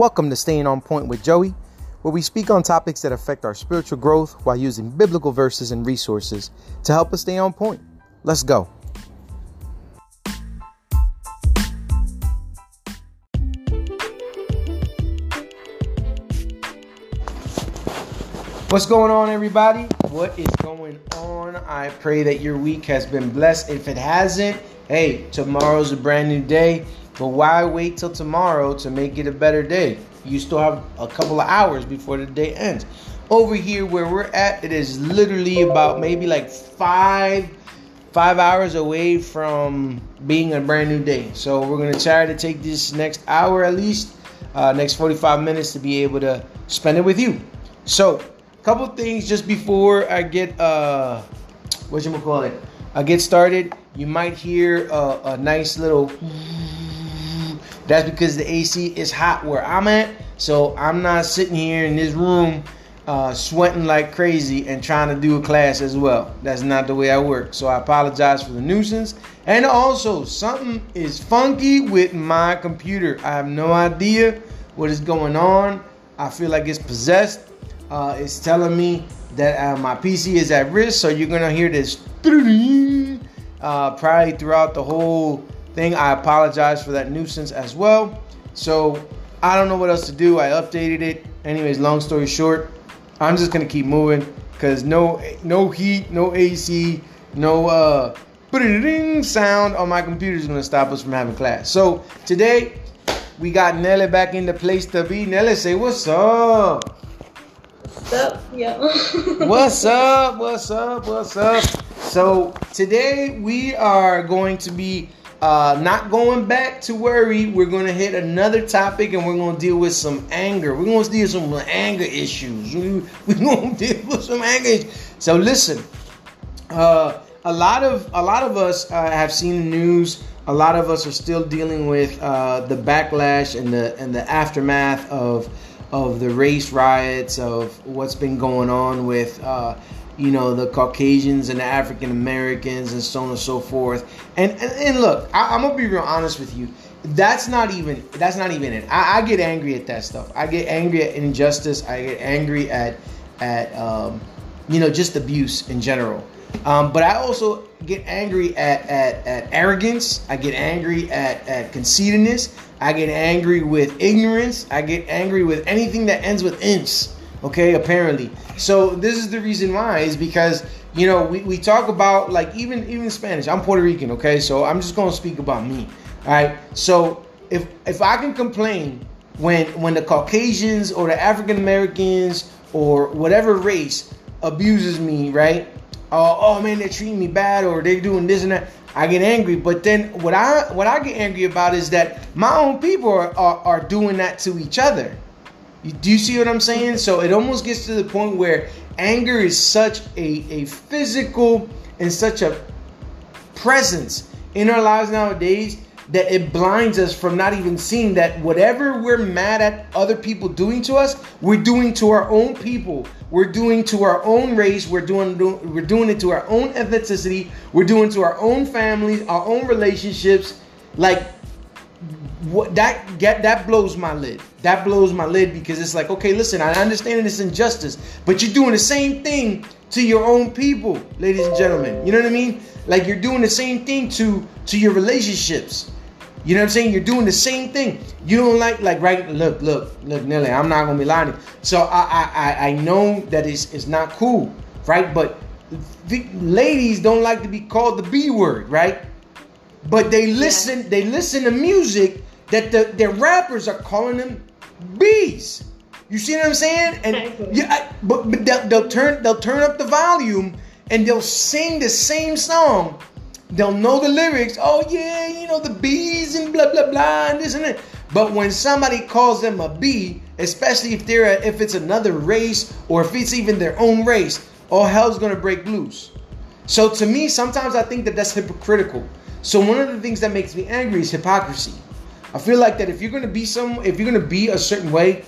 Welcome to Staying on Point with Joey, where we speak on topics that affect our spiritual growth while using biblical verses and resources to help us stay on point. Let's go. What's going on, everybody? What is going on? I pray that your week has been blessed. If it hasn't, hey, tomorrow's a brand new day. But why wait till tomorrow to make it a better day? You still have a couple of hours before the day ends. Over here where we're at, it is literally about maybe like five five hours away from being a brand new day. So we're gonna try to take this next hour at least, uh, next 45 minutes to be able to spend it with you. So, a couple things just before I get uh, what you call it, I get started. You might hear a, a nice little that's because the AC is hot where I'm at. So I'm not sitting here in this room uh, sweating like crazy and trying to do a class as well. That's not the way I work. So I apologize for the nuisance. And also, something is funky with my computer. I have no idea what is going on. I feel like it's possessed. Uh, it's telling me that uh, my PC is at risk. So you're going to hear this uh, probably throughout the whole thing. I apologize for that nuisance as well. So I don't know what else to do. I updated it. Anyways, long story short, I'm just gonna keep moving because no no heat, no AC, no uh sound on my computer is gonna stop us from having class. So today we got Nelly back in the place to be. Nelly, say what's up. What's up? Yeah. what's up? What's up? What's up? So today we are going to be uh, not going back to worry. We're going to hit another topic and we're going to deal with some anger. We're going to deal with some anger issues. We, we're going to deal with some anger issues. So listen, uh, a lot of a lot of us uh, have seen the news. A lot of us are still dealing with uh, the backlash and the and the aftermath of of the race riots of what's been going on with uh, you know, the Caucasians and the African Americans and so on and so forth. And and, and look, I, am gonna be real honest with you. That's not even that's not even it. I, I, get angry at that stuff. I get angry at injustice. I get angry at at um, you know just abuse in general. Um, but I also get angry at, at, at arrogance. I get angry at, at conceitedness. I get angry with ignorance. I get angry with anything that ends with ints. Okay, apparently. So this is the reason why is because you know we, we talk about like even even Spanish. I'm Puerto Rican, okay? So I'm just gonna speak about me. All right. So if if I can complain when when the Caucasians or the African Americans or whatever race abuses me, right? Uh, oh man, they're treating me bad or they're doing this and that. I get angry, but then what I what I get angry about is that my own people are, are, are doing that to each other. Do you see what I'm saying? So it almost gets to the point where anger is such a, a physical and such a presence in our lives nowadays that it blinds us from not even seeing that whatever we're mad at other people doing to us, we're doing to our own people. We're doing to our own race. We're doing we're doing it to our own ethnicity. We're doing to our own families, our own relationships. Like what that get that blows my lid. That blows my lid because it's like, okay, listen, I understand this injustice, but you're doing the same thing to your own people, ladies and gentlemen. You know what I mean? Like you're doing the same thing to to your relationships. You know what I'm saying? You're doing the same thing. You don't like like right. Look, look, look, Nelly. I'm not gonna be lying. So I I I know that it's it's not cool, right? But the ladies don't like to be called the B word, right? But they listen. They listen to music that the their rappers are calling them bees. You see what I'm saying? And yeah, but, but they'll, they'll turn they'll turn up the volume and they'll sing the same song. They'll know the lyrics. Oh yeah, you know the bees and blah blah blah and this and that. But when somebody calls them a bee, especially if they're a, if it's another race or if it's even their own race, all hell's gonna break loose. So to me, sometimes I think that that's hypocritical. So one of the things that makes me angry is hypocrisy. I feel like that if you're gonna be some, if you're gonna be a certain way,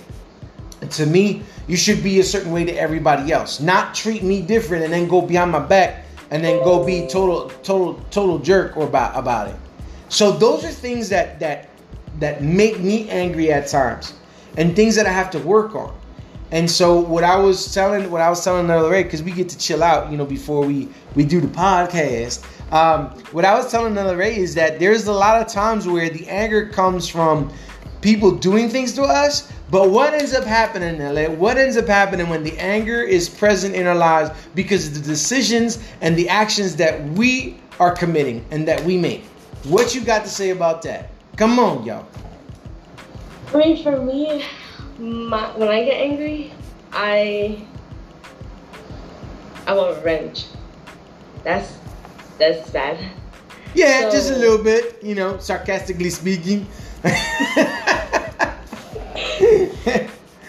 to me, you should be a certain way to everybody else. Not treat me different and then go behind my back and then go be total, total, total jerk or about about it. So those are things that that that make me angry at times. and things that I have to work on. And so what I was telling, what I was telling another Ray, because we get to chill out, you know, before we we do the podcast. Um, what I was telling another Ray is that there's a lot of times where the anger comes from people doing things to us. But what ends up happening, LA? What ends up happening when the anger is present in our lives because of the decisions and the actions that we are committing and that we make? What you got to say about that? Come on, y'all. I mean, for me, my, when I get angry, I I want revenge. That's that's bad. Yeah, So- just a little bit, you know, sarcastically speaking.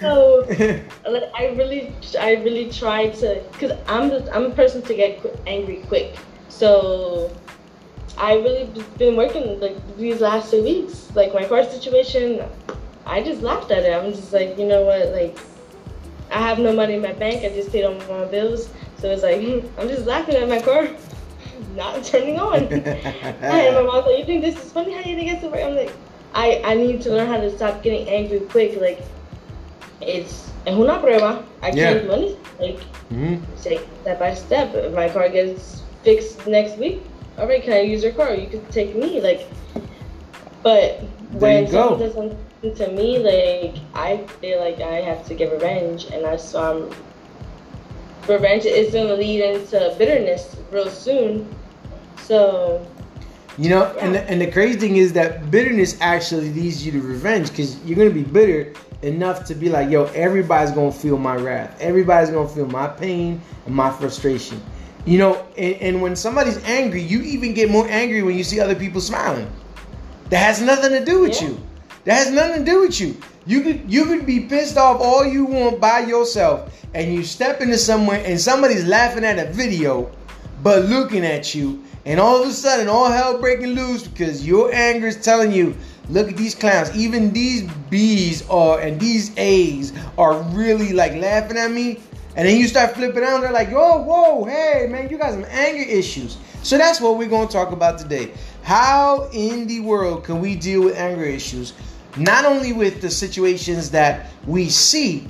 So like, I really I really try to because I'm the, I'm a person to get qu- angry quick. So I really been working like these last two weeks. Like my car situation, I just laughed at it. I'm just like, you know what, like I have no money in my bank. I just paid all my bills. So it's like I'm just laughing at my car not turning on. and my mom's like, "You think this is funny? How you think it's so funny?" I'm like, I I need to learn how to stop getting angry quick. Like it's es una prueba. I can't do anything. Like Mhm. take step by step. If my car gets fixed next week, all right, can I use your car? You could take me. Like, but when someone does something to me, like I feel like I have to get revenge, and that's so I'm. Revenge is gonna lead into bitterness real soon. So You know, and the, and the crazy thing is that bitterness actually leads you to revenge because you're gonna be bitter enough to be like, yo, everybody's gonna feel my wrath, everybody's gonna feel my pain and my frustration. You know, and, and when somebody's angry, you even get more angry when you see other people smiling. That has nothing to do with Yeah. you. That has nothing to do with you. You could you could be pissed off all you want by yourself, and you step into somewhere and somebody's laughing at a video, but looking at you, and all of a sudden all hell breaking loose because your anger is telling you, look at these clowns. Even these B's are and these A's are really like laughing at me. And then you start flipping out, they're like, whoa, whoa, hey, man, you got some anger issues. So that's what we're going to talk about today. How in the world can we deal with anger issues? Not only with the situations that we see,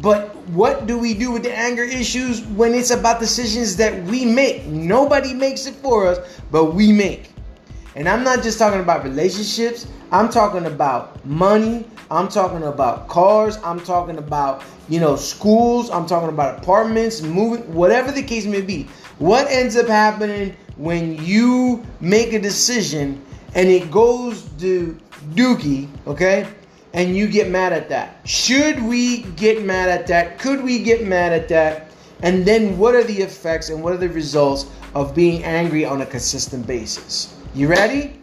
but what do we do with the anger issues when it's about decisions that we make? Nobody makes it for us, but we make. And I'm not just talking about relationships, I'm talking about money, I'm talking about cars, I'm talking about, you know, schools, I'm talking about apartments, moving, whatever the case may be. What ends up happening when you make a decision and it goes to dookie, okay? And you get mad at that. Should we get mad at that? Could we get mad at that? And then what are the effects and what are the results of being angry on a consistent basis? You ready?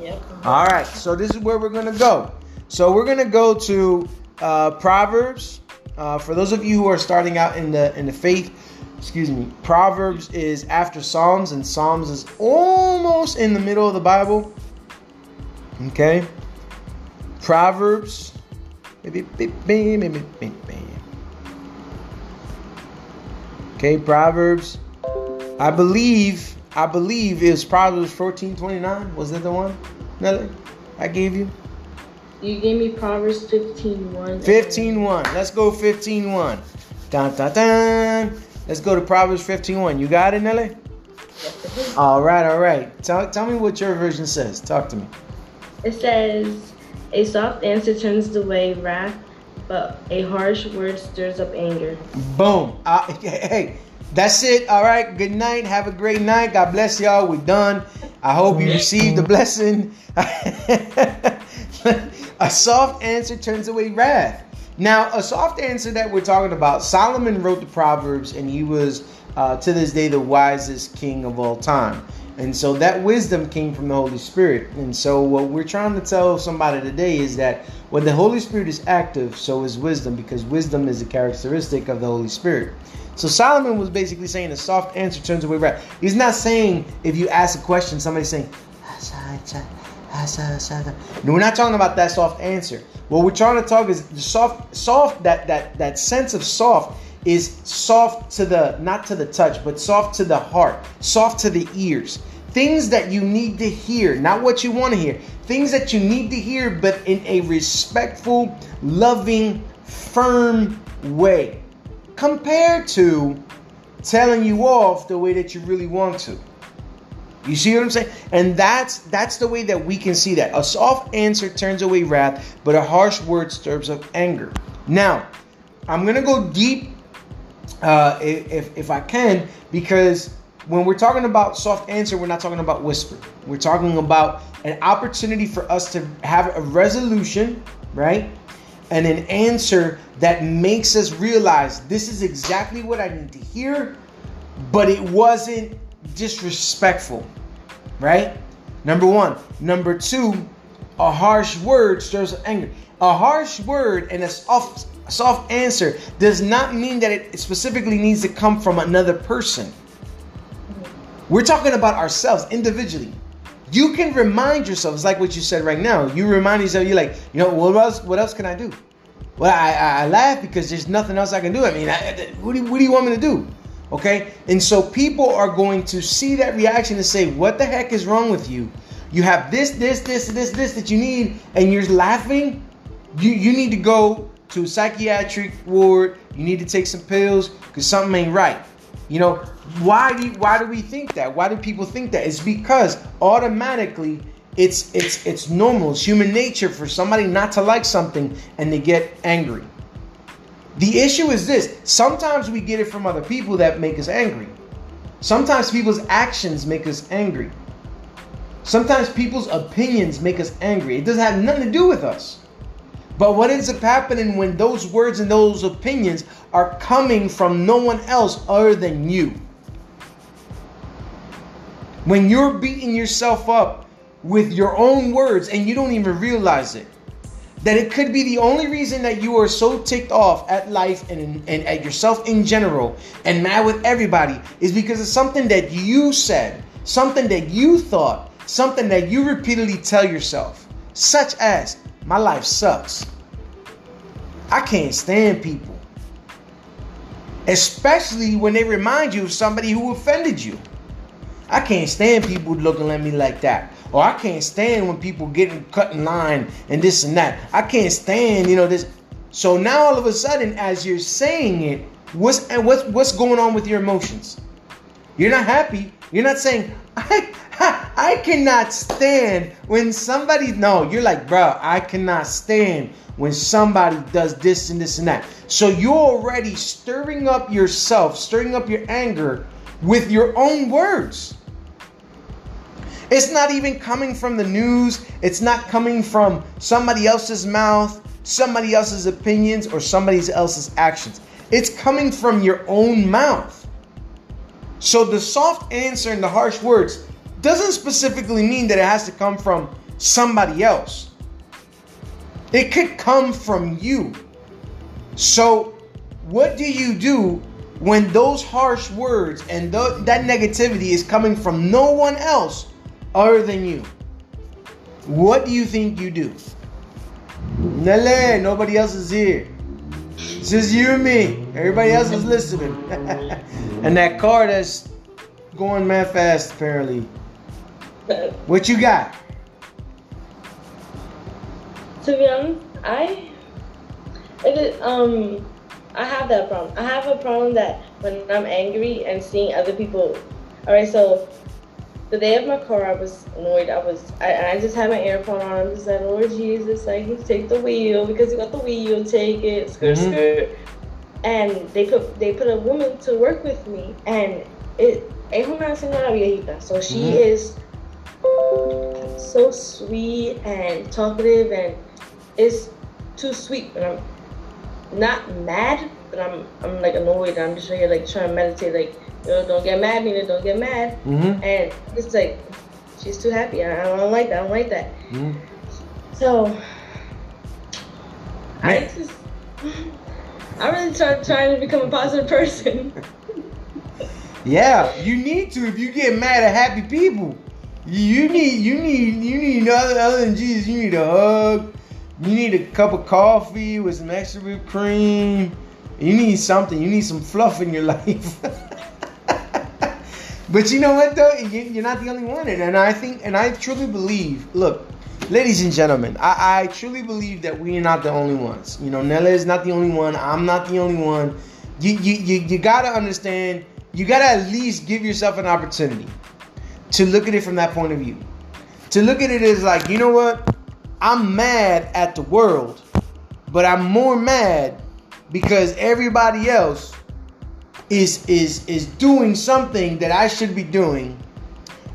yep. All right, so this is where we're gonna go. So we're gonna go to uh, Proverbs. Uh, for those of you who are starting out in the in the faith, excuse me, Proverbs is after Psalms, and Psalms is almost in the middle of the Bible. Okay, Proverbs. Okay, Proverbs. I believe, I believe it was Proverbs fourteen twenty nine. Was that the one? Nelly, I gave you You gave me Proverbs 15 1. 15 1. Let's go 15 1. Dun, dun, dun. Let's go to Proverbs 15 1. You got it, Nelly? All right, all right. Tell, tell me what your version says. Talk to me. It says, A soft answer turns away wrath, but a harsh word stirs up anger. Boom. Uh, hey, that's it. All right. Good night. Have a great night. God bless y'all. We're done. I hope you received the blessing. a soft answer turns away wrath. Now, a soft answer that we're talking about, Solomon wrote the Proverbs, and he was uh, to this day the wisest king of all time. And so that wisdom came from the Holy Spirit. And so what we're trying to tell somebody today is that when the Holy Spirit is active, so is wisdom, because wisdom is a characteristic of the Holy Spirit. So Solomon was basically saying a soft answer turns away wrath. He's not saying if you ask a question, somebody's saying, no, we're not talking about that soft answer. What we're trying to talk is the soft, soft that that that sense of soft is soft to the not to the touch, but soft to the heart, soft to the ears. things that you need to hear, not what you want to hear, things that you need to hear, but in a respectful, loving, firm way, compared to telling you off the way that you really want to. You see what I'm saying? And that's that's the way that we can see that. A soft answer turns away wrath, but a harsh word stirs up anger. Now, I'm gonna go deep, uh, if if I can, because when we're talking about soft answer, we're not talking about whisper. We're talking about an opportunity for us to have a resolution, right? And an answer that makes us realize this is exactly what I need to hear, but it wasn't disrespectful, right? Number one. Number two, a harsh word stirs anger. A harsh word and a soft, soft answer does not mean that it specifically needs to come from another person. We're talking about ourselves individually. You can remind yourself, it's like what you said right now. You remind yourself, you're like, you know, what else? What else can I do? Well, I, I, laugh because there's nothing else I can do. I mean, I, what, do, what do you want me to do? Okay? And so people are going to see that reaction and say, What the heck is wrong with you? You have this, this, this, this, this that you need, and you're laughing. You, you need to go to a psychiatric ward. You need to take some pills because something ain't right. You know, why do why do we think that? Why do people think that? It's because automatically it's it's it's normal. It's human nature for somebody not to like something and they get angry. The issue is this sometimes we get it from other people that make us angry. Sometimes people's actions make us angry. Sometimes people's opinions make us angry. It doesn't have nothing to do with us. But what ends up happening when those words and those opinions are coming from no one else other than you? When you're beating yourself up with your own words and you don't even realize it that it could be the only reason that you are so ticked off at life and, and at yourself in general and mad with everybody is because of something that you said, something that you thought, something that you repeatedly tell yourself, such as, My life sucks. I can't stand people. Especially when they remind you of somebody who offended you. I can't stand people looking at me like that. Or I can't stand when people getting cut in line and this and that. I can't stand, you know, this. So now all of a sudden, as you're saying it, what's and what's what's going on with your emotions? You're not happy. You're not saying, I, cannot stand when somebody no, you're like, bro, I cannot stand when somebody does this and this and that. So you're already stirring up yourself, stirring up your anger with your own words. It's not even coming from the news. It's not coming from somebody else's mouth, somebody else's opinions, or somebody else's actions. It's coming from your own mouth. So the soft answer and the harsh words doesn't specifically mean that it has to come from somebody else. It could come from you. So, what do you do when those harsh words and th- that negativity is coming from no one else other than you, what do you think you do? Nelly, nobody else is here. It's just you and me. Everybody else is listening. and that car that's going mad fast, apparently. What you got? To be honest, I it, um I have that problem. I have a problem that when I'm angry and seeing other people. All right, so the day of my car, I was annoyed. I was, I, I just had my AirPod on. I'm just like, Lord Jesus, like, take the wheel because you got the wheel. Take it, skirt, mm-hmm. skirt. And they put they put a woman to work with me, and it es una señora viejita, so she mm-hmm. is so sweet and talkative, and it's too sweet. And I'm not mad, but I'm I'm like annoyed. I'm just here like trying to meditate, like don't get mad, Nina, don't get mad. Mm-hmm. And it's like, she's too happy. I, don't like that. I don't like that. Mm-hmm. So, Man. I just, I'm really try trying to become a positive person. yeah, you need to. If you get mad at happy people, you need, you need, you need other, other than Jesus. You need a hug. You need a cup of coffee with some extra whipped cream. You need something. You need some fluff in your life. but you know what though? You- are not the only one, and, and I think, and I truly believe. Look, ladies and gentlemen, I, I truly believe that we are not the only ones. You know, Nella is not the only one. I'm not the only one. You you you, you gotta understand. You gotta at least give yourself an opportunity to look at it from that point of view. To look at it as like, you know what? I'm mad at the world, but I'm more mad because everybody else is is is doing something that I should be doing,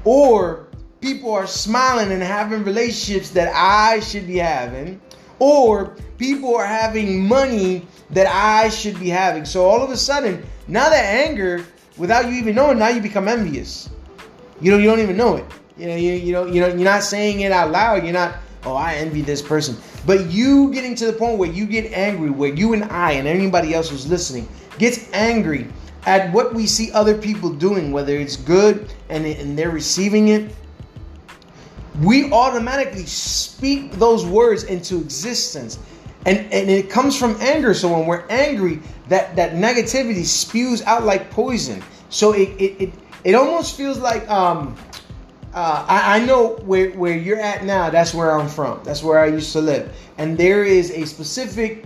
or people are smiling and having relationships that I should be having, or people are having money that I should be having. So all of a sudden, now that anger, without you even knowing, now you become envious. You know, you don't even know it. You know, you, you know, you know, you're not saying it out loud. You're not, oh, I envy this person. But you getting to the point where you get angry, where you and I and anybody else who's listening gets angry at what we see other people doing, whether it's good and, and they're receiving it, we automatically speak those words into existence. And, and it comes from anger. So when we're angry, that, that negativity spews out like poison. So it, it, it, it almost feels like um, uh, I, I, know where, where you're at now. That's where I'm from. That's where I used to live. And there is a specific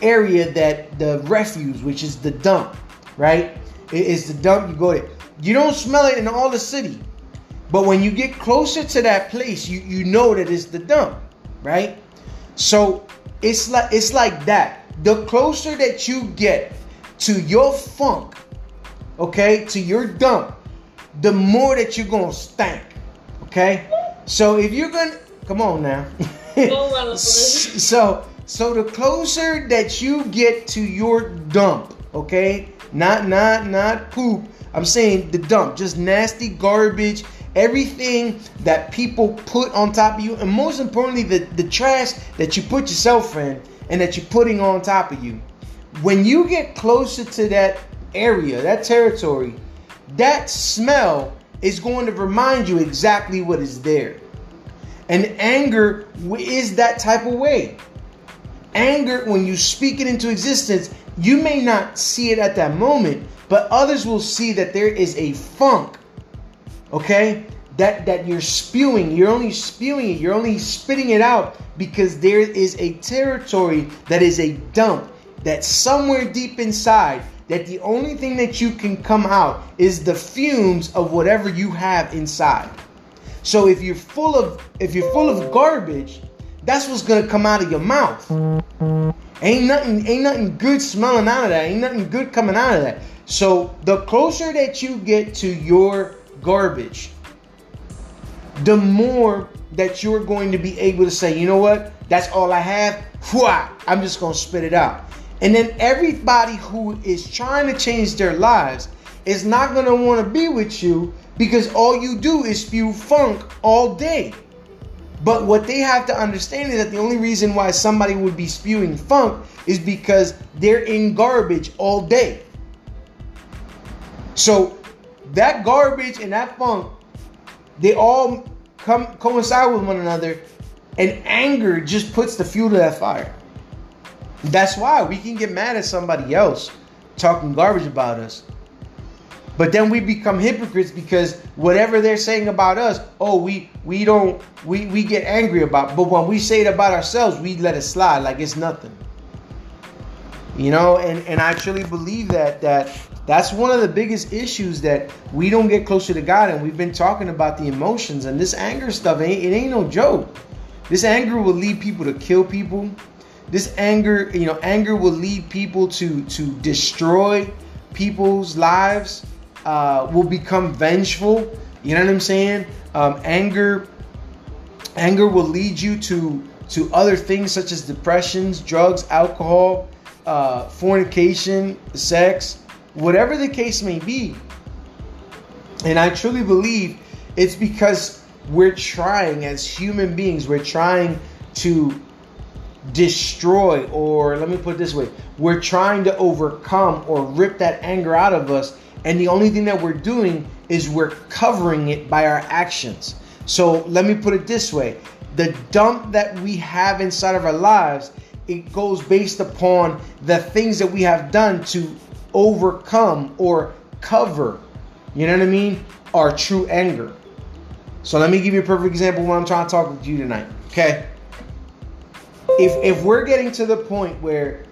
area that the refuse, which is the dump, right? It is the dump. You go there. You don't smell it in all the city, but when you get closer to that place, you you know that it's the dump, right? So it's like it's like that. The closer that you get to your funk, okay, to your dump, the more that you're gonna stank. Okay? So if you're gonna come on now. so so the closer that you get to your dump, okay? Not not not poop. I'm saying the dump, just nasty garbage, everything that people put on top of you, and most importantly, the, the trash that you put yourself in and that you're putting on top of you. When you get closer to that area, that territory, that smell is going to remind you exactly what is there. And anger is that type of way. Anger, when you speak it into existence, you may not see it at that moment, but others will see that there is a funk, okay? That, that you're spewing. You're only spewing it, you're only spitting it out because there is a territory that is a dump that somewhere deep inside that the only thing that you can come out is the fumes of whatever you have inside. So if you're full of if you're full of garbage, that's what's gonna come out of your mouth. Ain't nothing, ain't nothing good smelling out of that. Ain't nothing good coming out of that. So the closer that you get to your garbage, the more that you're going to be able to say, you know what, that's all I have. I'm just gonna spit it out. And then everybody who is trying to change their lives is not gonna want to be with you because all you do is spew funk all day. But what they have to understand is that the only reason why somebody would be spewing funk is because they're in garbage all day. So that garbage and that funk, they all come coincide with one another, and anger just puts the fuel to that fire. That's why we can get mad at somebody else talking garbage about us. But then we become hypocrites because whatever they're saying about us, oh, we we don't we we get angry about. But when we say it about ourselves, we let it slide like it's nothing. You know, and and I truly believe that that that's one of the biggest issues that we don't get closer to God. And we've been talking about the emotions and this anger stuff. Ain't, it ain't no joke. This anger will lead people to kill people. This anger, you know, anger will lead people to to destroy people's lives uh, will become vengeful. You know what I'm saying? Um, anger, anger will lead you to to other things such as depressions, drugs, alcohol, uh, fornication, sex, whatever the case may be. And I truly believe it's because we're trying as human beings, we're trying to destroy, or let me put it this way, we're trying to overcome or rip that anger out of us and the only thing that we're doing is we're covering it by our actions. So let me put it this way the dump that we have inside of our lives, it goes based upon the things that we have done to overcome or cover. You know what I mean? our true anger. So let me give you a perfect example when I'm trying to talk to you tonight. Okay. If if we're getting to the point where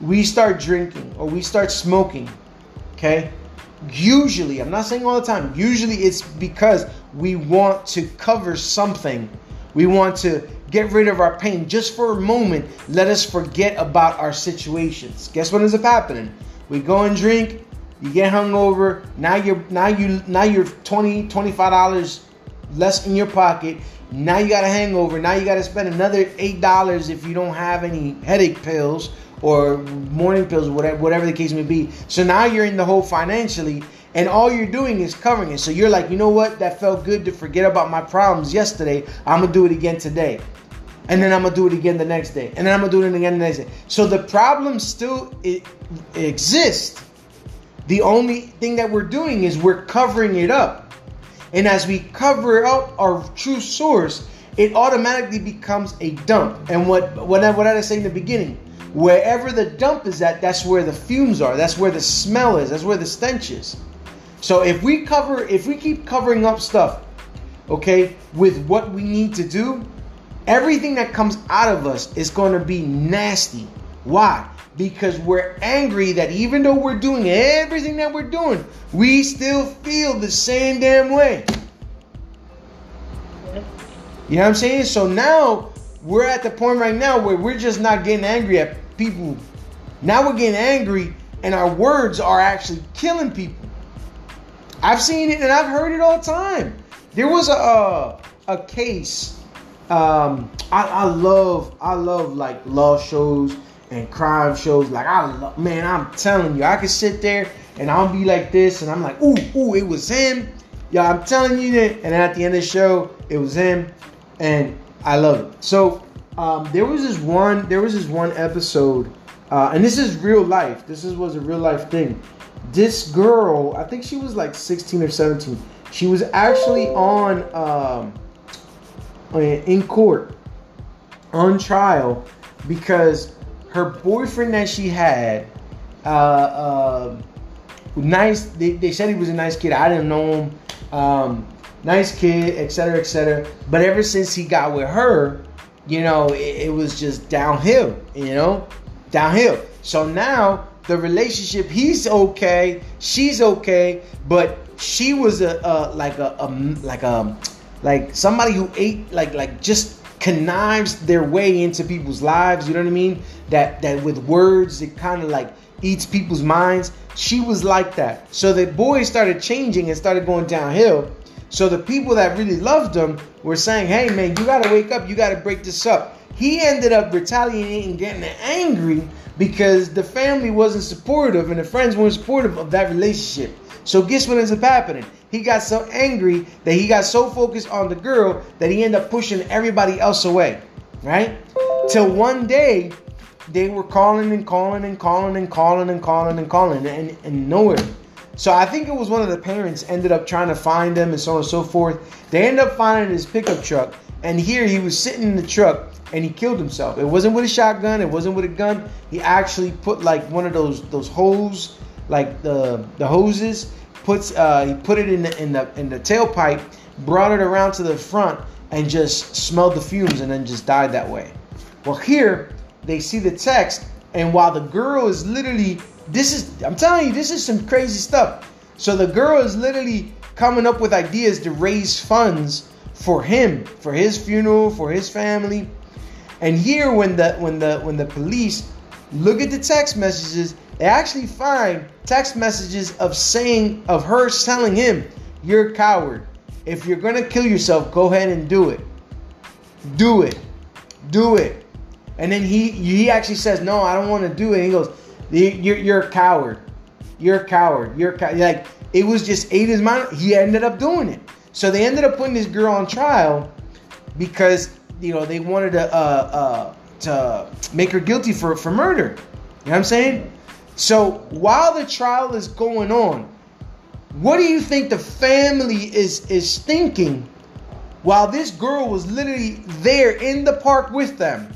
we start drinking or we start smoking, okay? Usually, I'm not saying all the time, usually it's because we want to cover something. We want to get rid of our pain just for a moment. Let us forget about our situations. Guess what ends up happening? We go and drink, you get hungover, now you're now you now you're 20 25 dollars less in your pocket. Now you got a hangover. Now you got to spend another eight dollars if you don't have any headache pills or morning pills, whatever, whatever the case may be. So now you're in the hole financially, and all you're doing is covering it. So you're like, you know what? That felt good to forget about my problems yesterday. I'm gonna do it again today, and then I'm gonna do it again the next day, and then I'm gonna do it again the next day. So the problem still exists. The only thing that we're doing is we're covering it up. And as we cover up our true source, it automatically becomes a dump. And what what I, what I say in the beginning, wherever the dump is at, that's where the fumes are. That's where the smell is. That's where the stench is. So if we cover, if we keep covering up stuff, okay, with what we need to do, everything that comes out of us is going to be nasty. Why? Because we're angry that even though we're doing everything that we're doing, we still feel the same damn way. You know what I'm saying? So now we're at the point right now where we're just not getting angry at people. Now we're getting angry and our words are actually killing people. I've seen it and I've heard it all the time. There was a a, a case. Um, I, I love I love like law shows and crime shows. Like I love, man, I'm telling you, I can sit there and I'll be like this, and I'm like, ooh, ooh, it was him. Yeah, I'm telling you that. And at the end of the show, it was him, and I love it. So um, there was this one, there was this one episode, uh, and this is real life. This is, was a real life thing. This girl, I think she was like 16 or 17. She was actually on um, in court on trial because her boyfriend that she had, uh, uh, nice. They, they said he was a nice kid. I didn't know him. Um, nice kid, etc., etc. But ever since he got with her, you know, it, it, was just downhill. You know, downhill. So now the relationship, he's okay, she's okay, but she was a, a like a, a like a like somebody who ate like like just connives their way into people's lives. You know what I mean? That that with words, it kind of like eats people's minds. She was like that. So the boys started changing and started going downhill. So the people that really loved him were saying, "Hey man, you got to wake up. You got to break this up." He ended up retaliating and getting angry because the family wasn't supportive and the friends weren't supportive of that relationship. So guess what ends up happening? He got so angry that he got so focused on the girl that he ended up pushing everybody else away. Right? Till one day they were calling and calling and calling and calling and calling and calling and, and nowhere. So I think it was one of the parents ended up trying to find them and so on and so forth. They ended up finding his pickup truck, and here he was sitting in the truck and he killed himself. It wasn't with a shotgun. It wasn't with a gun. He actually put like one of those those hose, like the the hoses, puts uh, he put it in the in the in the tailpipe, brought it around to the front, and just smelled the fumes, and then just died that way. Well, here they see the text, and while the girl is literally this is I'm telling you, this is some crazy stuff. So the girl is literally coming up with ideas to raise funds for him, for his funeral, for his family. And here when the when the when the police look at the text messages, they actually find text messages of saying of her telling him, "You're a coward. If you're gonna kill yourself, go ahead and do it. Do it. Do it." And then he he actually says, "No, I don't want to do it." he goes, "You're you're a coward. You're a coward. You're a cow-. like it was just ate his mind. He ended up doing it. So they ended up putting this girl on trial because you know they wanted to uh, uh, to make her guilty for for murder. You know what I'm saying? So while the trial is going on, what do you think the family is is thinking while this girl was literally there in the park with them,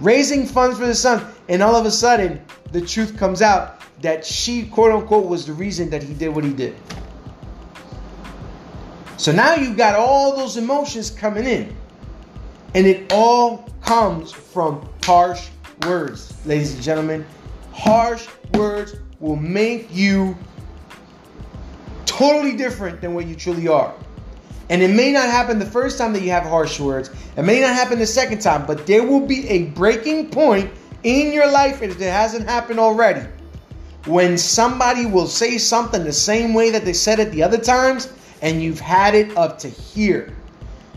raising funds for the son, and all of a sudden the truth comes out that she quote unquote was the reason that he did what he did. So now you've got all those emotions coming in. And it all comes from harsh words, ladies and gentlemen. Harsh words will make you totally different than what you truly are. And it may not happen the first time that you have harsh words. It may not happen the second time, but there will be a breaking point in your life if it hasn't happened already. When somebody will say something the same way that they said it the other times, and you've had it up to here.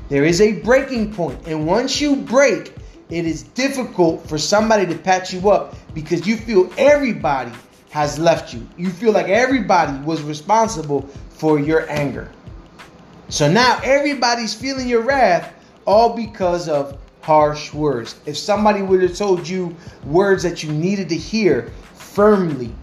There is a breaking point, and once you break, it is difficult for somebody to patch you up because you feel everybody has left you. You feel like everybody was responsible for your anger. So now everybody's feeling your wrath all because of harsh words. If somebody would have told you words that you needed to hear firmly,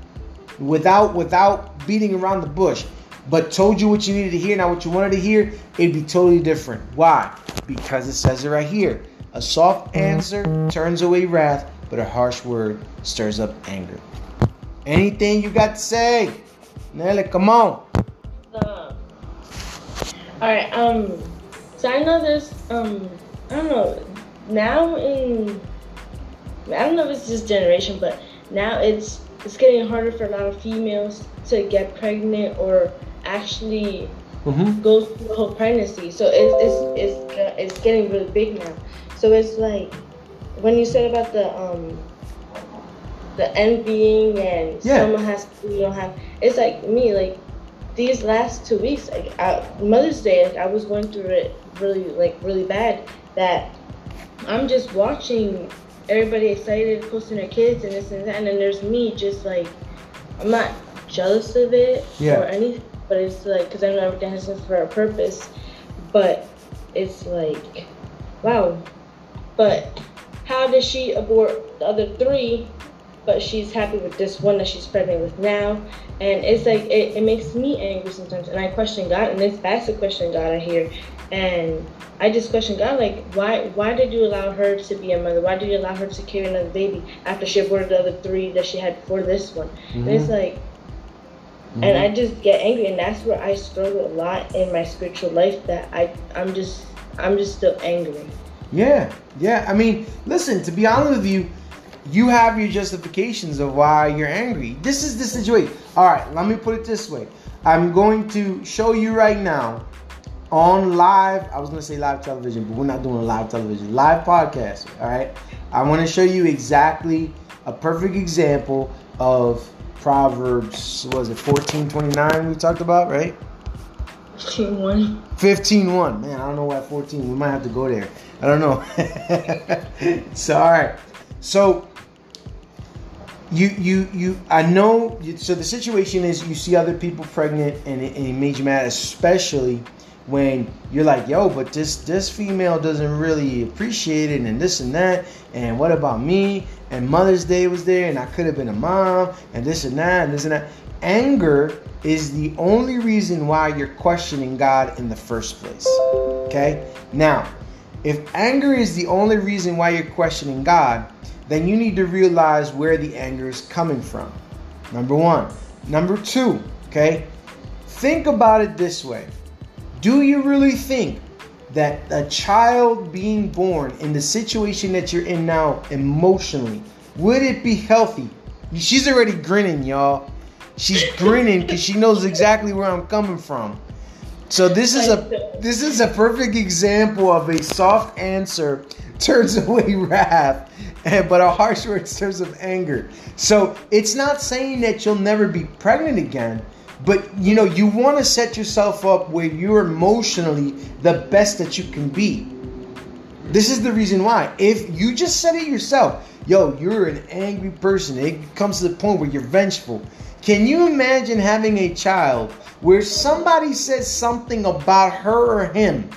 without without beating around the bush, but told you what you needed to hear, not what you wanted to hear, it'd be totally different. Why? Because it says it right here. A soft answer turns away wrath, but a harsh word stirs up anger. Anything you got to say? Nelly, come on. Uh, all right. Um. So I know there's um. I don't know. Now in. I don't know if it's this generation, but now it's it's getting harder for a lot of females to get pregnant or actually mm-hmm. go through the whole pregnancy. So it's it's it's it's getting really big now. So it's like when you said about the um the envying and yeah. someone has you don't have. It's like me like these last two weeks, like I, Mother's Day, like I was going through it really like really bad. That I'm just watching everybody excited posting their kids and this and that, and then there's me just like I'm not jealous of it yeah. or anything, but it's like because I know everything has for a purpose, but it's like wow, but how does she abort the other three but she's happy with this one that she's pregnant with now. And it's like it, it makes me angry sometimes and I question God and this that's a question God I hear. And I just question God like why why did you allow her to be a mother? Why did you allow her to carry another baby after she aborted the other three that she had before this one? Mm-hmm. And it's like mm-hmm. and I just get angry and that's where I struggle a lot in my spiritual life that I I'm just I'm just still angry. Yeah, yeah. I mean, listen, to be honest with you, you have your justifications of why you're angry. This is the situation. All right, let me put it this way. I'm going to show you right now on live. I was going to say live television, but we're not doing live television. Live podcast. All right. I want to show you exactly a perfect example of Proverbs. Was it 14:29 we talked about, right? 15:1. 15:1. Man, I don't know why 14. We might have to go there. I don't know. so all right. So you you you I know so the situation is you see other people pregnant and it, and it made you mad especially when you're like yo but this this female doesn't really appreciate it and this and that and what about me and mother's day was there and i could have been a mom and this and that and this and that anger is the only reason why you're questioning god in the first place okay now if anger is the only reason why you're questioning god then you need to realize where the anger is coming from. Number one. Number two, okay? Think about it this way Do you really think that a child being born in the situation that you're in now emotionally, would it be healthy? She's already grinning, y'all. She's grinning because she knows exactly where I'm coming from. So this is a this is a perfect example of a soft answer turns away wrath but a harsh word stirs of anger. So it's not saying that you'll never be pregnant again, but you know, you want to set yourself up where you're emotionally the best that you can be. This is the reason why. If you just said it yourself, yo, you're an angry person, it comes to the point where you're vengeful. Can you imagine having a child where somebody says something about her or him?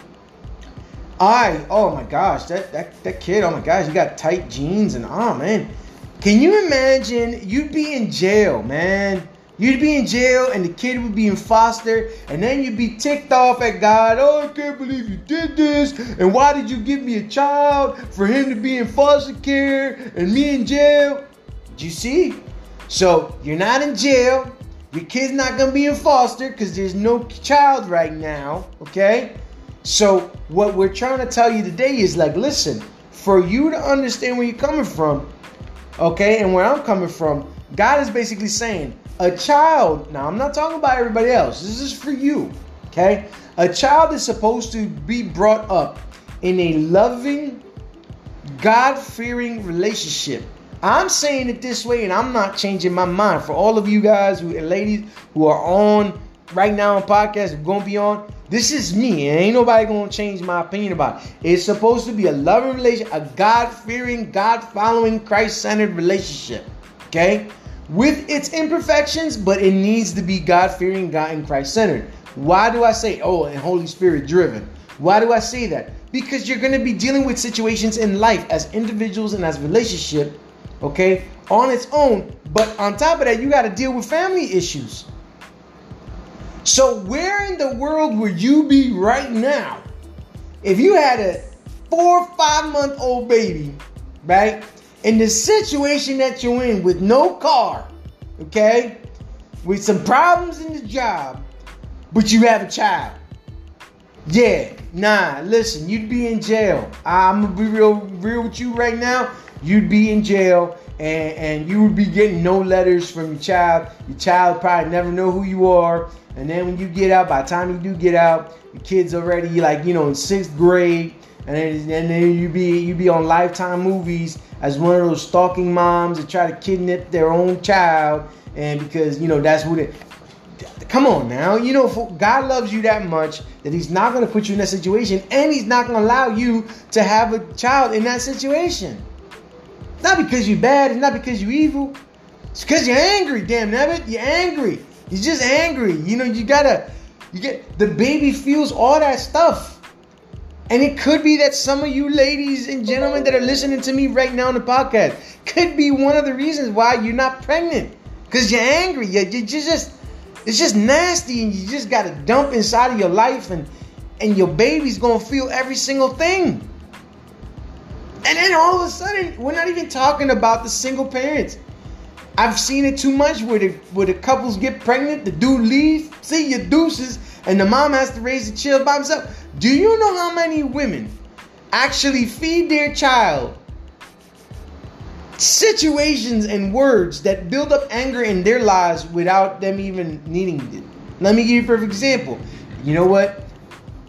I oh my gosh, that that that kid, oh my gosh, he got tight jeans and oh man. Can you imagine you'd be in jail, man? You'd be in jail and the kid would be in foster, and then you'd be ticked off at God. Oh, I can't believe you did this. And why did you give me a child for him to be in foster care and me in jail? Did you see? So you're not in jail. Your kid's not gonna be in foster because there's no child right now, okay? So what we're trying to tell you today is like, listen, for you to understand where you're coming from, okay, and where I'm coming from, God is basically saying, a child, now I'm not talking about everybody else, this is for you, okay? A child is supposed to be brought up in a loving, God fearing relationship I'm saying it this way, and I'm not changing my mind. For all of you guys who and ladies who are on right now on podcast, gonna be on. This is me, and ain't nobody gonna change my opinion about it. It's supposed to be a loving relationship, a God-fearing, God-following, Christ-centered relationship. Okay, with its imperfections, but it needs to be God-fearing, God and Christ-centered. Why do I say, oh, and Holy Spirit driven? Why do I say that? Because you're going to be dealing with situations in life as individuals and as relationship okay, on its own. But on top of that, you got to deal with family issues. So, where in the world would you be right now if you had a four or five month old baby, right? In the situation that you're in with no car, okay, with some problems in the job, but you have a child. Yeah, nah, listen, you'd be in jail. I'm gonna be real real with you right now you'd be in jail and, and you would be getting no letters from your child. Your child probably never know who you are. And then when you get out, by the time you do get out, the kid's already like, you know, in sixth grade. And then, and then you be you be on lifetime movies as one of those stalking moms that try to kidnap their own child. And because, you know, that's what it come on now. You know, God loves you that much that He's not going to put you in that situation, and He's not going to allow you to have a child in that situation. Not because you're bad, it's not because you're evil. It's because you're angry, damn nabbit. You're angry. You're just angry. You know, you gotta, you get, the baby feels all that stuff. And it could be that some of you ladies and gentlemen that are listening to me right now on the podcast could be one of the reasons why you're not pregnant. Because you're angry. You're, you're just, it's just nasty and you just got to dump inside of your life and, and your baby's to feel every single thing. And then all of a sudden, we're not even talking about the single parents. I've seen it too much where the where the couples get pregnant, the dude leaves, see your deuces, and the mom has to raise the child by himself. Do you know how many women actually feed their child situations and words that build up anger in their lives without them even needing it? Let me give you a perfect example. You know what?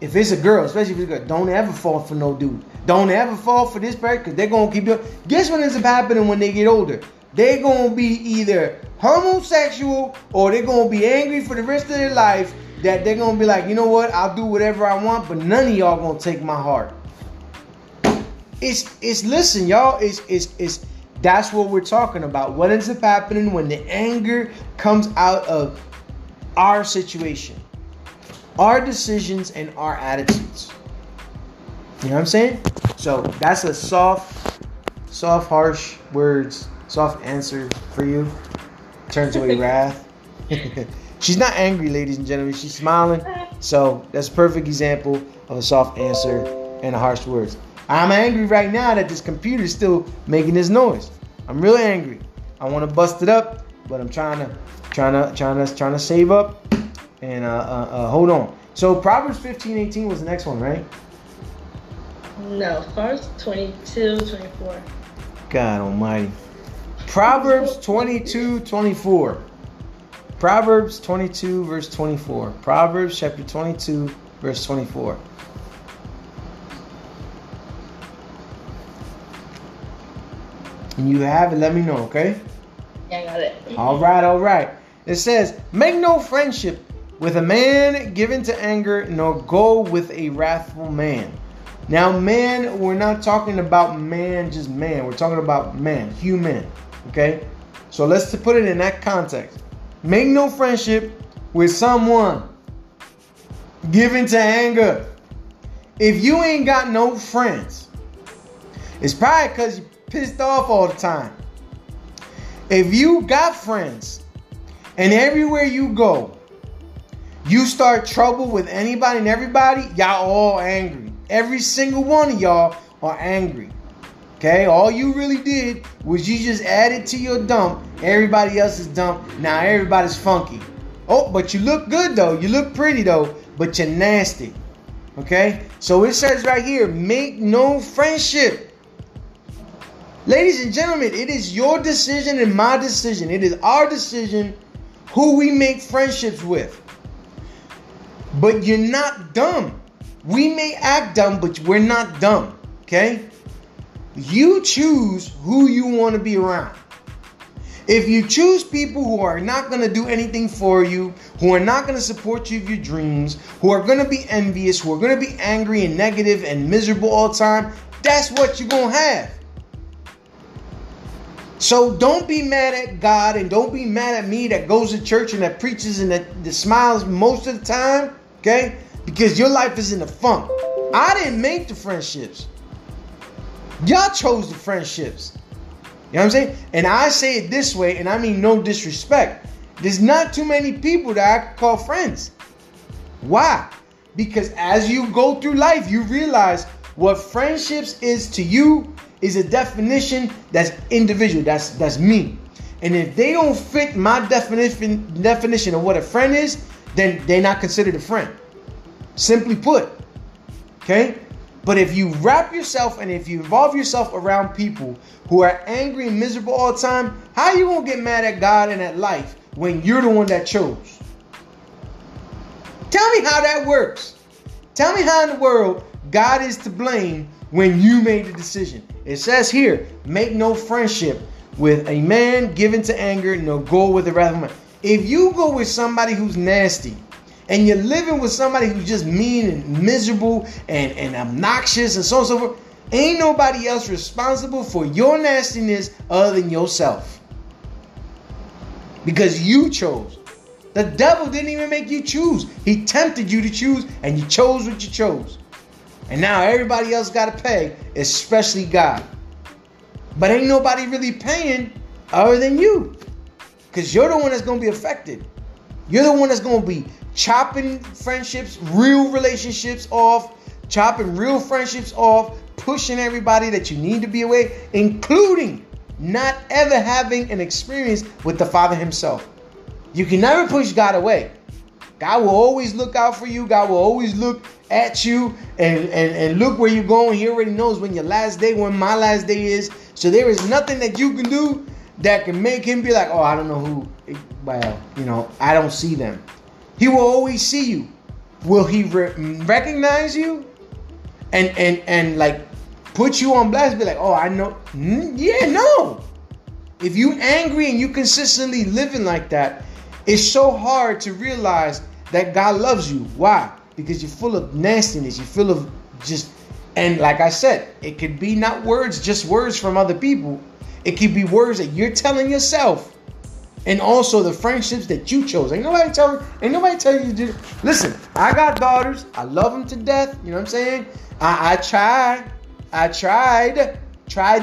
If it's a girl, especially if it's a girl, don't ever fall for no dude don't ever fall for this person because they're gonna keep you. Guess what ends up happening when they get older? They're gonna be either homosexual or they're gonna be angry for the rest of their life. That they're gonna be like, you know what? I'll do whatever I want, but none of y'all gonna take my heart. It's it's listen, y'all. It's it's it's that's what we're talking about. What ends up happening when the anger comes out of our situation, our decisions, and our attitudes. You know what I'm saying? So that's a soft, soft, harsh words, soft answer for you. Turns away wrath. She's not angry, ladies and gentlemen. She's smiling. So that's a perfect example of a soft answer and a harsh words. I'm angry right now that this computer is still making this noise. I'm really angry. I want to bust it up, but I'm trying to, trying to, trying to, trying to save up and uh, uh, uh, hold on. So Proverbs 15, 18 was the next one, right? No, Proverbs 22, 24. God almighty. Proverbs 22, 24. Proverbs 22, verse 24. Proverbs chapter 22, verse 24. And you have it, let me know, okay? Yeah, I got it. All right, all right. It says, Make no friendship with a man given to anger, nor go with a wrathful man. Now, man, we're not talking about man, just man. We're talking about man, human. Okay? So let's put it in that context. Make no friendship with someone given to anger. If you ain't got no friends, it's probably because you're pissed off all the time. If you got friends and everywhere you go, you start trouble with anybody and everybody, y'all all angry. Every single one of y'all are angry. Okay, all you really did was you just added to your dump everybody else's dump. Now everybody's funky. Oh, but you look good though. You look pretty though, but you're nasty. Okay? So it says right here, make no friendship. Ladies and gentlemen, it is your decision and my decision. It is our decision who we make friendships with. But you're not dumb. We may act dumb, but we're not dumb. Okay? You choose who you want to be around. If you choose people who are not going to do anything for you, who are not going to support you of your dreams, who are going to be envious, who are going to be angry and negative and miserable all the time, that's what you're going to have. So don't be mad at God and don't be mad at me that goes to church and that preaches and that, that smiles most of the time, okay? Because your life is in a funk. I didn't make the friendships. Y'all chose the friendships. You know what I'm saying? And I say it this way, and I mean no disrespect. There's not too many people that I call friends. Why? Because as you go through life, you realize what friendships is to you is a definition that's individual. That's that's me. And if they don't fit my definition definition of what a friend is, then they're not considered a friend. Simply put. Okay? But if you wrap yourself and if you involve yourself around people who are angry and miserable all the time, how you gonna get mad at God and at life when you're the one that chose? Tell me how that works. Tell me how in the world God is to blame when you made the decision. It says here, make no friendship with a man given to anger, nor go with the wrath of man. If you go with somebody who's nasty, and you're living with somebody who's just mean and miserable and, and obnoxious and so on and so forth, ain't nobody else responsible for your nastiness other than yourself. Because you chose. The devil didn't even make you choose. He tempted you to choose, and you chose what you chose. And now everybody else got to pay, especially God. But ain't nobody really paying other than you. Because you're the one that's going to be affected. You're the one that's going to be chopping friendships, real relationships off, chopping real friendships off, pushing everybody that you need to be away, including not ever having an experience with the Father Himself. You can never push God away. God will always look out for you. God will always look at you and, and, and look where you're going. He already knows when your last day, when my last day is. So there is nothing that you can do that can make him be like, oh, I don't know who. Well, you know, I don't see them. He will always see you. Will he re- recognize you? And and and like put you on blast? Be like, oh, I know. Mm, yeah, no. If you angry and you consistently living like that, it's so hard to realize that God loves you. Why? Because you're full of nastiness. You're full of just and like I said, it could be not words, just words from other people. It could be words that you're telling yourself and also the friendships that you chose. Ain't nobody tell ain't nobody tell you to. Listen, I got daughters. I love them to death. You know what I'm saying? I, I tried, I tried, tried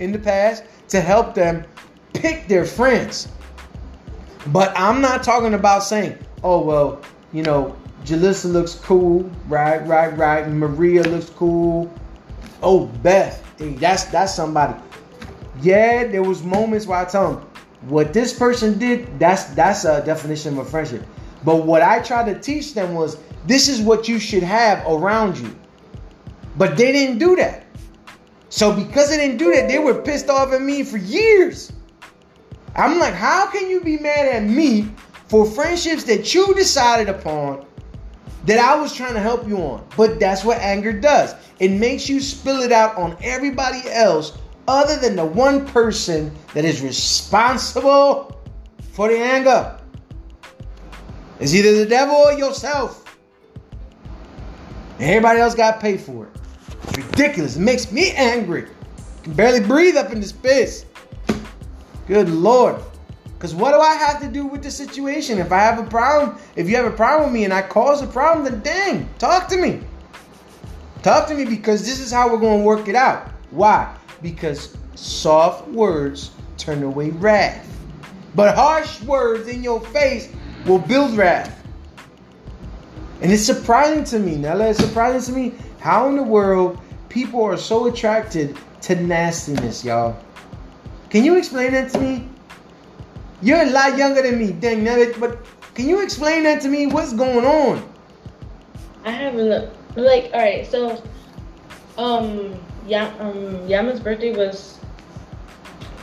in the past to help them pick their friends. But I'm not talking about saying, oh well, you know, Jalissa looks cool, right, right, right. Maria looks cool. Oh, Beth, that's that's somebody. Yeah, there was moments where I tell them, what this person did, that's that's a definition of a friendship. But what I tried to teach them was this is what you should have around you. But they didn't do that. So because they didn't do that, they were pissed off at me for years. I'm like, how can you be mad at me for friendships that you decided upon that I was trying to help you on? But that's what anger does. It makes you spill it out on everybody else other than the one person that is responsible for the anger. It's either the devil or yourself. And everybody else got paid for it. It's ridiculous. It makes me angry. I can barely breathe up in this space. Good Lord. Because what do I have to do with the situation? If I have a problem, if you have a problem with me and I cause a problem, then dang, talk to me. Talk to me because this is how we're going to work it out. Why? Because soft words turn away wrath. But harsh words in your face will build wrath. And it's surprising to me, Nelly, it's surprising to me how in the world people are so attracted to nastiness, y'all. Can you explain that to me? You're a lot younger than me, dang Nelly, but Can you explain that to me? What's going on? I haven't like all right. So, um, yeah, um, Yama's birthday was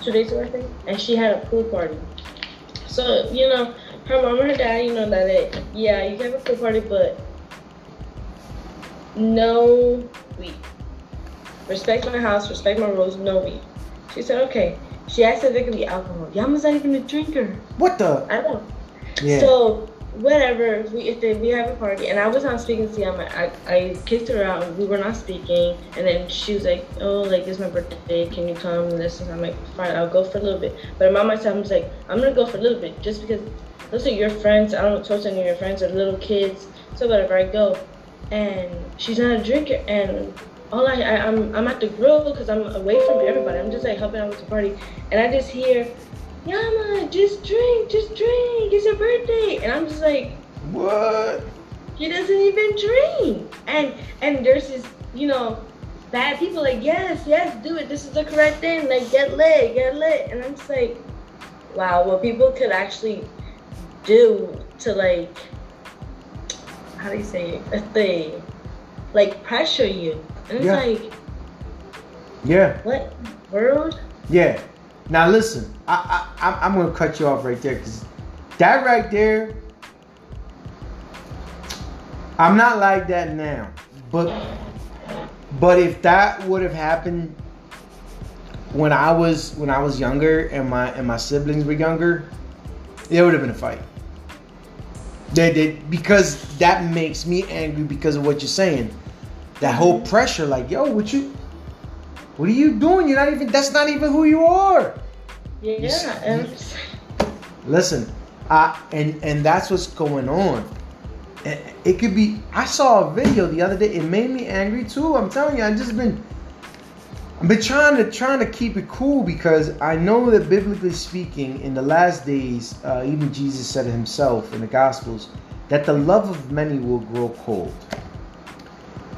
two days ago, I think, and she had a pool party. So you know, her mom and her dad, you know that it, yeah, you can have a pool party, but no weed. Respect my house, respect my rules, no weed. She said okay. She asked if there could be alcohol. Yama's not even a drinker. What the? I know. Yeah. So whatever, we if they, we have a party, and I was not speaking to Yama. I I kicked her out. We were not speaking, and then she was like, "Oh, like it's my birthday. Can you come?" And this and I'm like, "Fine, I'll go for a little bit." But my mom myself was like, "I'm gonna go for a little bit, just because those are your friends. I don't talk to any of your friends or little kids. So whatever, I go." And she's not a drinker, and all I, I I'm I'm at the grill because I'm away from everybody. I'm just like helping out with the party, and I just hear. Yama, just drink, just drink. It's your birthday, and I'm just like, What? he doesn't even drink. And and there's this, you know, bad people like, yes, yes, do it. This is the correct thing. Like, get lit, get lit. And I'm just like, wow, what people could actually do to like, how do you say it? If they like pressure you, and it's Yeah. like, Yeah. what world? Yeah. Now listen, I, I I'm- gonna cut you off right there because that right there, I'm not like that now. But but if that would have happened when I was when I was younger and my and my siblings were younger, it would have been a fight. They did because that makes me angry because of what you're saying. That whole pressure, like, yo, what you what are you doing? You're not even that's not even who you are. Yeah, and Listen, I and and that's what's going on. It, could be. I saw a video the other day. It made me angry too. I'm telling you, I just been. I've been trying to trying to keep it cool because I know that biblically speaking, in the last days, uh, even Jesus said it himself in the Gospels that the love of many will grow cold.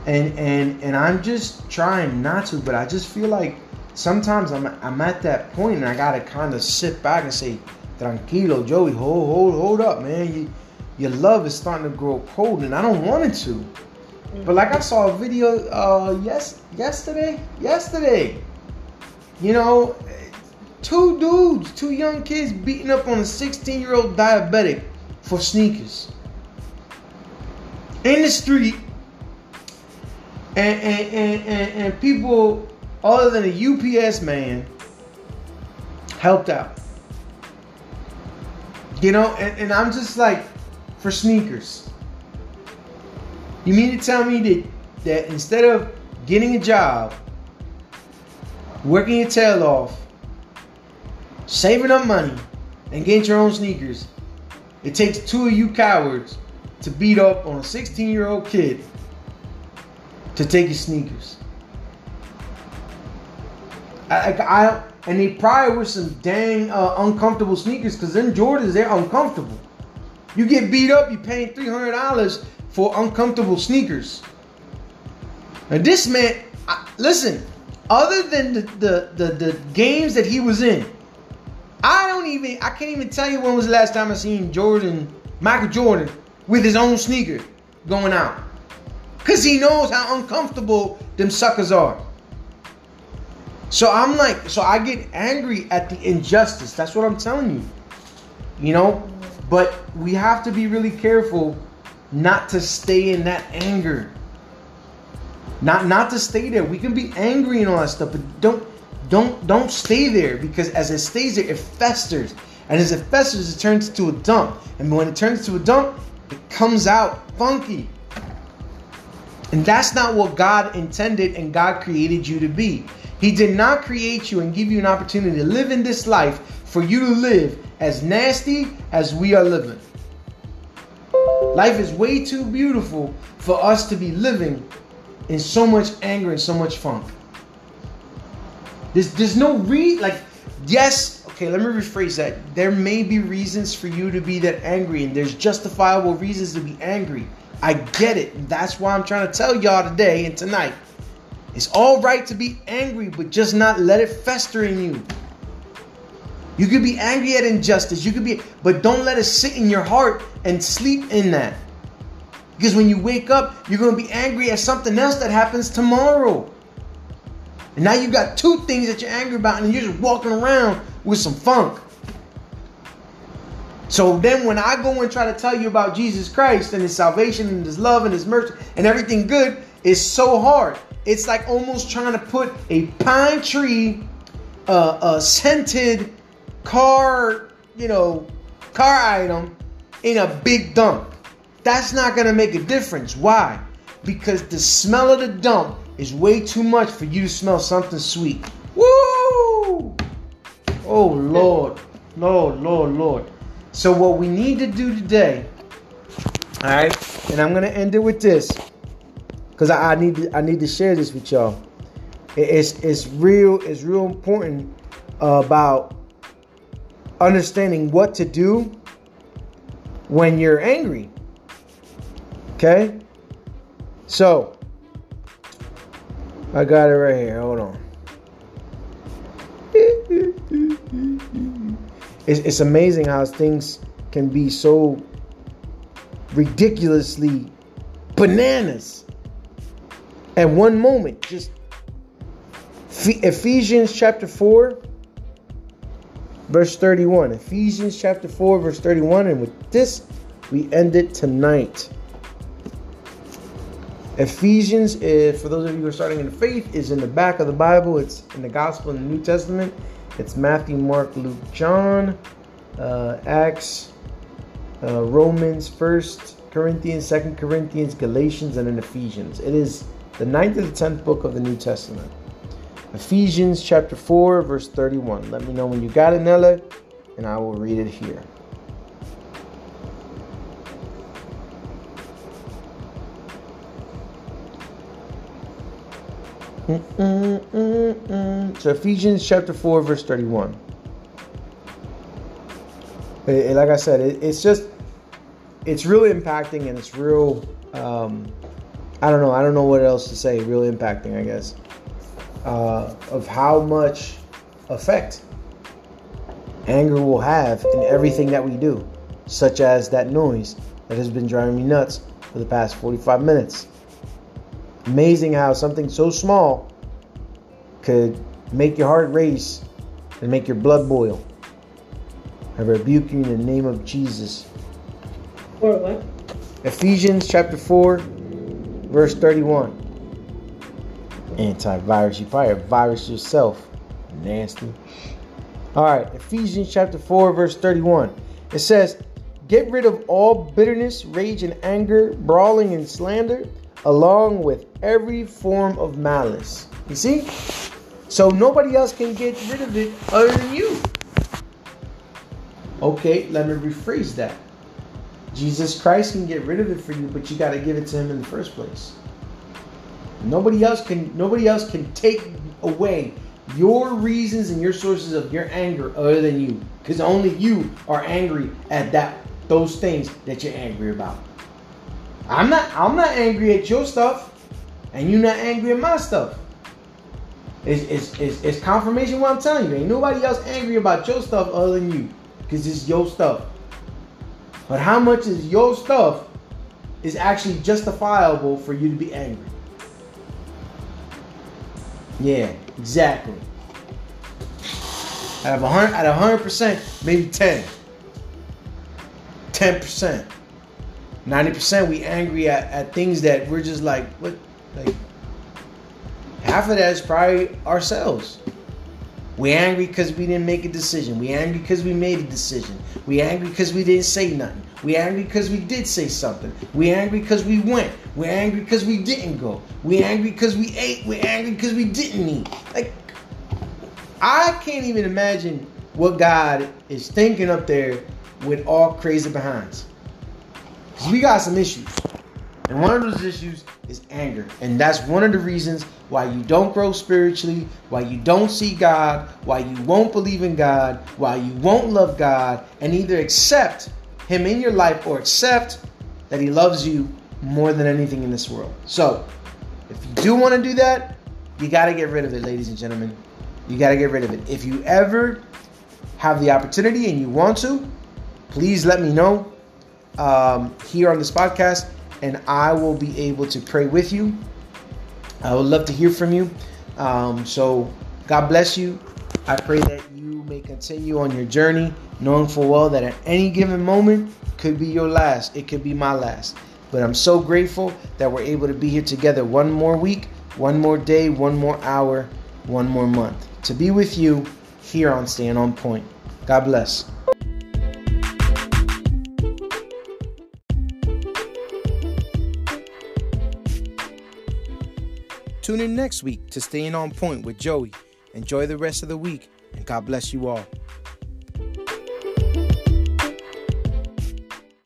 And and and I'm just trying not to, but I just feel like sometimes I'm I'm at that point and I gotta kind of sit back and say, "Tranquilo, Joey, hold hold hold up, man. You, your love is starting to grow cold, and I don't want it to." But like I saw a video uh yes yesterday yesterday, you know, two dudes, two young kids beating up on a 16 year old diabetic for sneakers in the street, and and, and, and, and people other than a UPS man helped out. You know, and, and I'm just like, for sneakers. You mean to tell me that that instead of getting a job, working your tail off, saving up money, and getting your own sneakers, it takes two of you cowards to beat up on a 16 year old kid to take his sneakers? I, I, I and they probably were some dang uh, uncomfortable sneakers because in Jordans they're uncomfortable. You get beat up, you paying three hundred dollars for uncomfortable sneakers. Now this man, I, listen, other than the, the the the games that he was in, I don't even I can't even tell you when was the last time I seen Jordan, Michael Jordan, with his own sneaker going out. Cause he knows how uncomfortable them suckers are. So I'm like, so I get angry at the injustice. That's what I'm telling you. You know? But we have to be really careful not to stay in that anger. Not not to stay there. We can be angry and all that stuff, but don't don't don't stay there because as it stays there, it festers. And as it festers, it turns into a dump. And when it turns into a dump, it comes out funky. And that's not what God intended and God created you to be. He did not create you and give you an opportunity to live in this life for you to live as nasty as we are living. Life is way too beautiful for us to be living in so much anger and so much funk. There's, there's no re like yes okay let me rephrase that there may be reasons for you to be that angry and there's justifiable reasons to be angry i get it that's why i'm trying to tell y'all today and tonight it's all right to be angry but just not let it fester in you You could be angry at injustice. You could be, but don't let it sit in your heart and sleep in that. Because when you wake up, you're going to be angry at something else that happens tomorrow. And now you got two things that you're angry about, and you're just walking around with some funk. So then when I go and try to tell you about Jesus Christ and his salvation and his love and his mercy and everything good, it's so hard. It's like almost trying to put a pine tree, uh, a scented car, you know, car item in a big dump. That's not going to make a difference. Why? Because the smell of the dump is way too much for you to smell something sweet. Woo! Oh, Lord. Lord, Lord, Lord. So what we need to do today, all right, and I'm gonna end it with this, because I, I, need to, I need to share this with y'all. it's it's real it's real important about understanding what to do when you're angry. Okay, so I got it right here. Hold on. It's, it's amazing how things can be so ridiculously bananas at one moment. Just Ephesians chapter 4, verse 31. Ephesians chapter 4, verse 31. And with this, we end it tonight. Ephesians, is, for those of you who are starting in the faith, is in the back of the Bible. It's in the Gospel in the New Testament. It's Matthew, Mark, Luke, John, uh, Acts, uh, Romans, First Corinthians, Second Corinthians, Galatians, and then Ephesians. It is the ninth to the tenth book of the New Testament. Ephesians chapter 4, verse 31. Let me know when you got it, Nelly, and I will read it here. Mm-mm-mm-mm. So Ephesians chapter 4, verse 31. It, like I said, it, it's just, it's really impacting and it's real, um, I don't know, I don't know what else to say, really impacting, I guess, uh, of how much effect anger will have in everything that we do, such as that noise that has been driving me nuts for the past 45 minutes. Amazing how something so small could make your heart race and make your blood boil. I rebuke you in the name of Jesus. For what? Ephesians chapter 4, verse 31. Antivirus. You probably have virus yourself. Nasty. All right, Ephesians chapter 4, verse 31. It says, Get rid of all bitterness, rage, and anger, brawling and slander along with every form of malice. You see? So nobody else can get rid of it other than you. Okay, let me rephrase that. Jesus Christ can get rid of it for you, but you got to give it to him in the first place. Nobody else can nobody else can take away your reasons and your sources of your anger other than you because only you are angry at that those things that you're angry about. I'm not I'm not angry at your stuff, and you're not angry at my stuff. It's, it's, it's, it's confirmation what I'm telling you. Ain't nobody else angry about your stuff other than you. Because it's your stuff. But how much is your stuff is actually justifiable for you to be angry? Yeah, exactly. Out of 100, out of 100%, maybe 10. 10%. 90% we angry at, at things that we're just like, what? Like, half of that is probably ourselves. We angry because we didn't make a decision. We angry because we made a decision. We angry because we didn't say nothing. We angry because we did say something. We angry because we went. We angry because we didn't go. We angry because we ate. We angry because we didn't eat. Like, I can't even imagine what God is thinking up there with all crazy behinds. Because we got some issues. And one of those issues is anger. And that's one of the reasons why you don't grow spiritually, why you don't see God, why you won't believe in God, why you won't love God, and either accept Him in your life or accept that He loves you more than anything in this world. So, if you do want to do that, you got to get rid of it, ladies and gentlemen. You got to get rid of it. If you ever have the opportunity and you want to, please let me know um, here on this podcast, and I will be able to pray with you. I would love to hear from you. Um, so, God bless you. I pray that you may continue on your journey, knowing full well that at any given moment could be your last. It could be my last. But I'm so grateful that we're able to be here together one more week, one more day, one more hour, one more month to be with you here on Staying On Point. God bless. Tune in next week to Staying On Point with Joey. Enjoy the rest of the week, and God bless you all.